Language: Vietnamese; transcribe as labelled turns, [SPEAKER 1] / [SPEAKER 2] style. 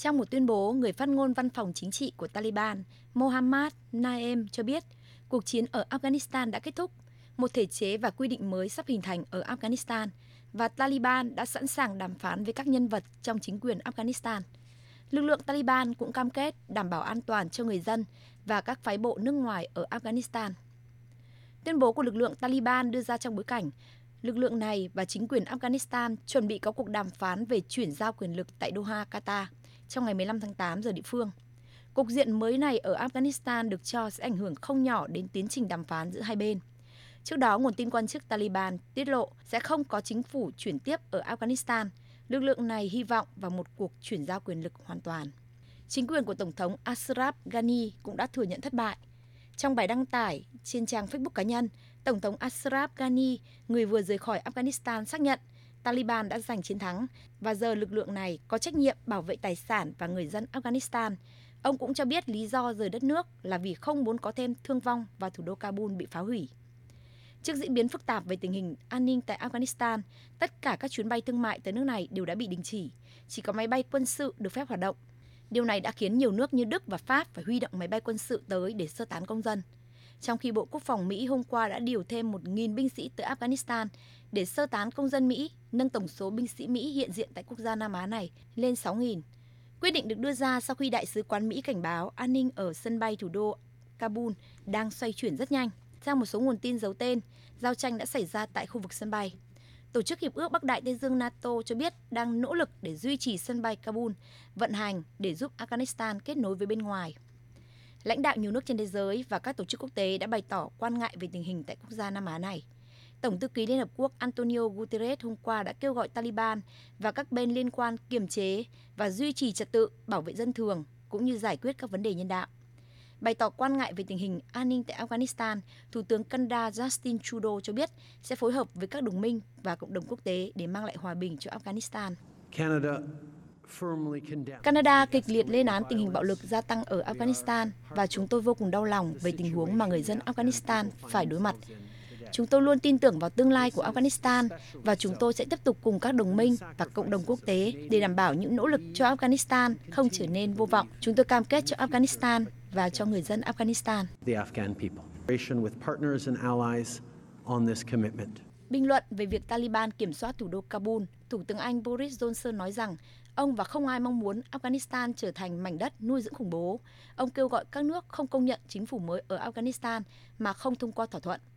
[SPEAKER 1] Trong một tuyên bố, người phát ngôn văn phòng chính trị của Taliban, Mohammad Naem cho biết cuộc chiến ở Afghanistan đã kết thúc, một thể chế và quy định mới sắp hình thành ở Afghanistan và Taliban đã sẵn sàng đàm phán với các nhân vật trong chính quyền Afghanistan. Lực lượng Taliban cũng cam kết đảm bảo an toàn cho người dân và các phái bộ nước ngoài ở Afghanistan. Tuyên bố của lực lượng Taliban đưa ra trong bối cảnh lực lượng này và chính quyền Afghanistan chuẩn bị có cuộc đàm phán về chuyển giao quyền lực tại Doha, Qatar trong ngày 15 tháng 8 giờ địa phương. Cục diện mới này ở Afghanistan được cho sẽ ảnh hưởng không nhỏ đến tiến trình đàm phán giữa hai bên. Trước đó, nguồn tin quan chức Taliban tiết lộ sẽ không có chính phủ chuyển tiếp ở Afghanistan. Lực lượng này hy vọng vào một cuộc chuyển giao quyền lực hoàn toàn. Chính quyền của Tổng thống Ashraf Ghani cũng đã thừa nhận thất bại. Trong bài đăng tải trên trang Facebook cá nhân, Tổng thống Ashraf Ghani, người vừa rời khỏi Afghanistan xác nhận Taliban đã giành chiến thắng và giờ lực lượng này có trách nhiệm bảo vệ tài sản và người dân Afghanistan. Ông cũng cho biết lý do rời đất nước là vì không muốn có thêm thương vong và thủ đô Kabul bị phá hủy. Trước diễn biến phức tạp về tình hình an ninh tại Afghanistan, tất cả các chuyến bay thương mại tới nước này đều đã bị đình chỉ. Chỉ có máy bay quân sự được phép hoạt động. Điều này đã khiến nhiều nước như Đức và Pháp phải huy động máy bay quân sự tới để sơ tán công dân. Trong khi Bộ Quốc phòng Mỹ hôm qua đã điều thêm 1.000 binh sĩ tới Afghanistan để sơ tán công dân Mỹ, nâng tổng số binh sĩ Mỹ hiện diện tại quốc gia Nam Á này lên 6.000. Quyết định được đưa ra sau khi Đại sứ quán Mỹ cảnh báo an ninh ở sân bay thủ đô Kabul đang xoay chuyển rất nhanh. Theo một số nguồn tin giấu tên, giao tranh đã xảy ra tại khu vực sân bay. Tổ chức Hiệp ước Bắc Đại Tây Dương NATO cho biết đang nỗ lực để duy trì sân bay Kabul vận hành để giúp Afghanistan kết nối với bên ngoài. Lãnh đạo nhiều nước trên thế giới và các tổ chức quốc tế đã bày tỏ quan ngại về tình hình tại quốc gia Nam Á này. Tổng thư ký Liên Hợp Quốc Antonio Guterres hôm qua đã kêu gọi Taliban và các bên liên quan kiềm chế và duy trì trật tự, bảo vệ dân thường cũng như giải quyết các vấn đề nhân đạo. Bày tỏ quan ngại về tình hình an ninh tại Afghanistan, Thủ tướng Canada Justin Trudeau cho biết sẽ phối hợp với các đồng minh và cộng đồng quốc tế để mang lại hòa bình cho Afghanistan. Canada Canada kịch liệt lên án tình hình bạo lực gia tăng ở Afghanistan và chúng tôi vô cùng đau lòng về tình huống mà người dân Afghanistan phải đối mặt. Chúng tôi luôn tin tưởng vào tương lai của Afghanistan và chúng tôi sẽ tiếp tục cùng các đồng minh và cộng đồng quốc tế để đảm bảo những nỗ lực cho Afghanistan không trở nên vô vọng. Chúng tôi cam kết cho Afghanistan và cho người dân Afghanistan. Bình luận về việc Taliban kiểm soát thủ đô Kabul, Thủ tướng Anh Boris Johnson nói rằng ông và không ai mong muốn Afghanistan trở thành mảnh đất nuôi dưỡng khủng bố. Ông kêu gọi các nước không công nhận chính phủ mới ở Afghanistan mà không thông qua thỏa thuận.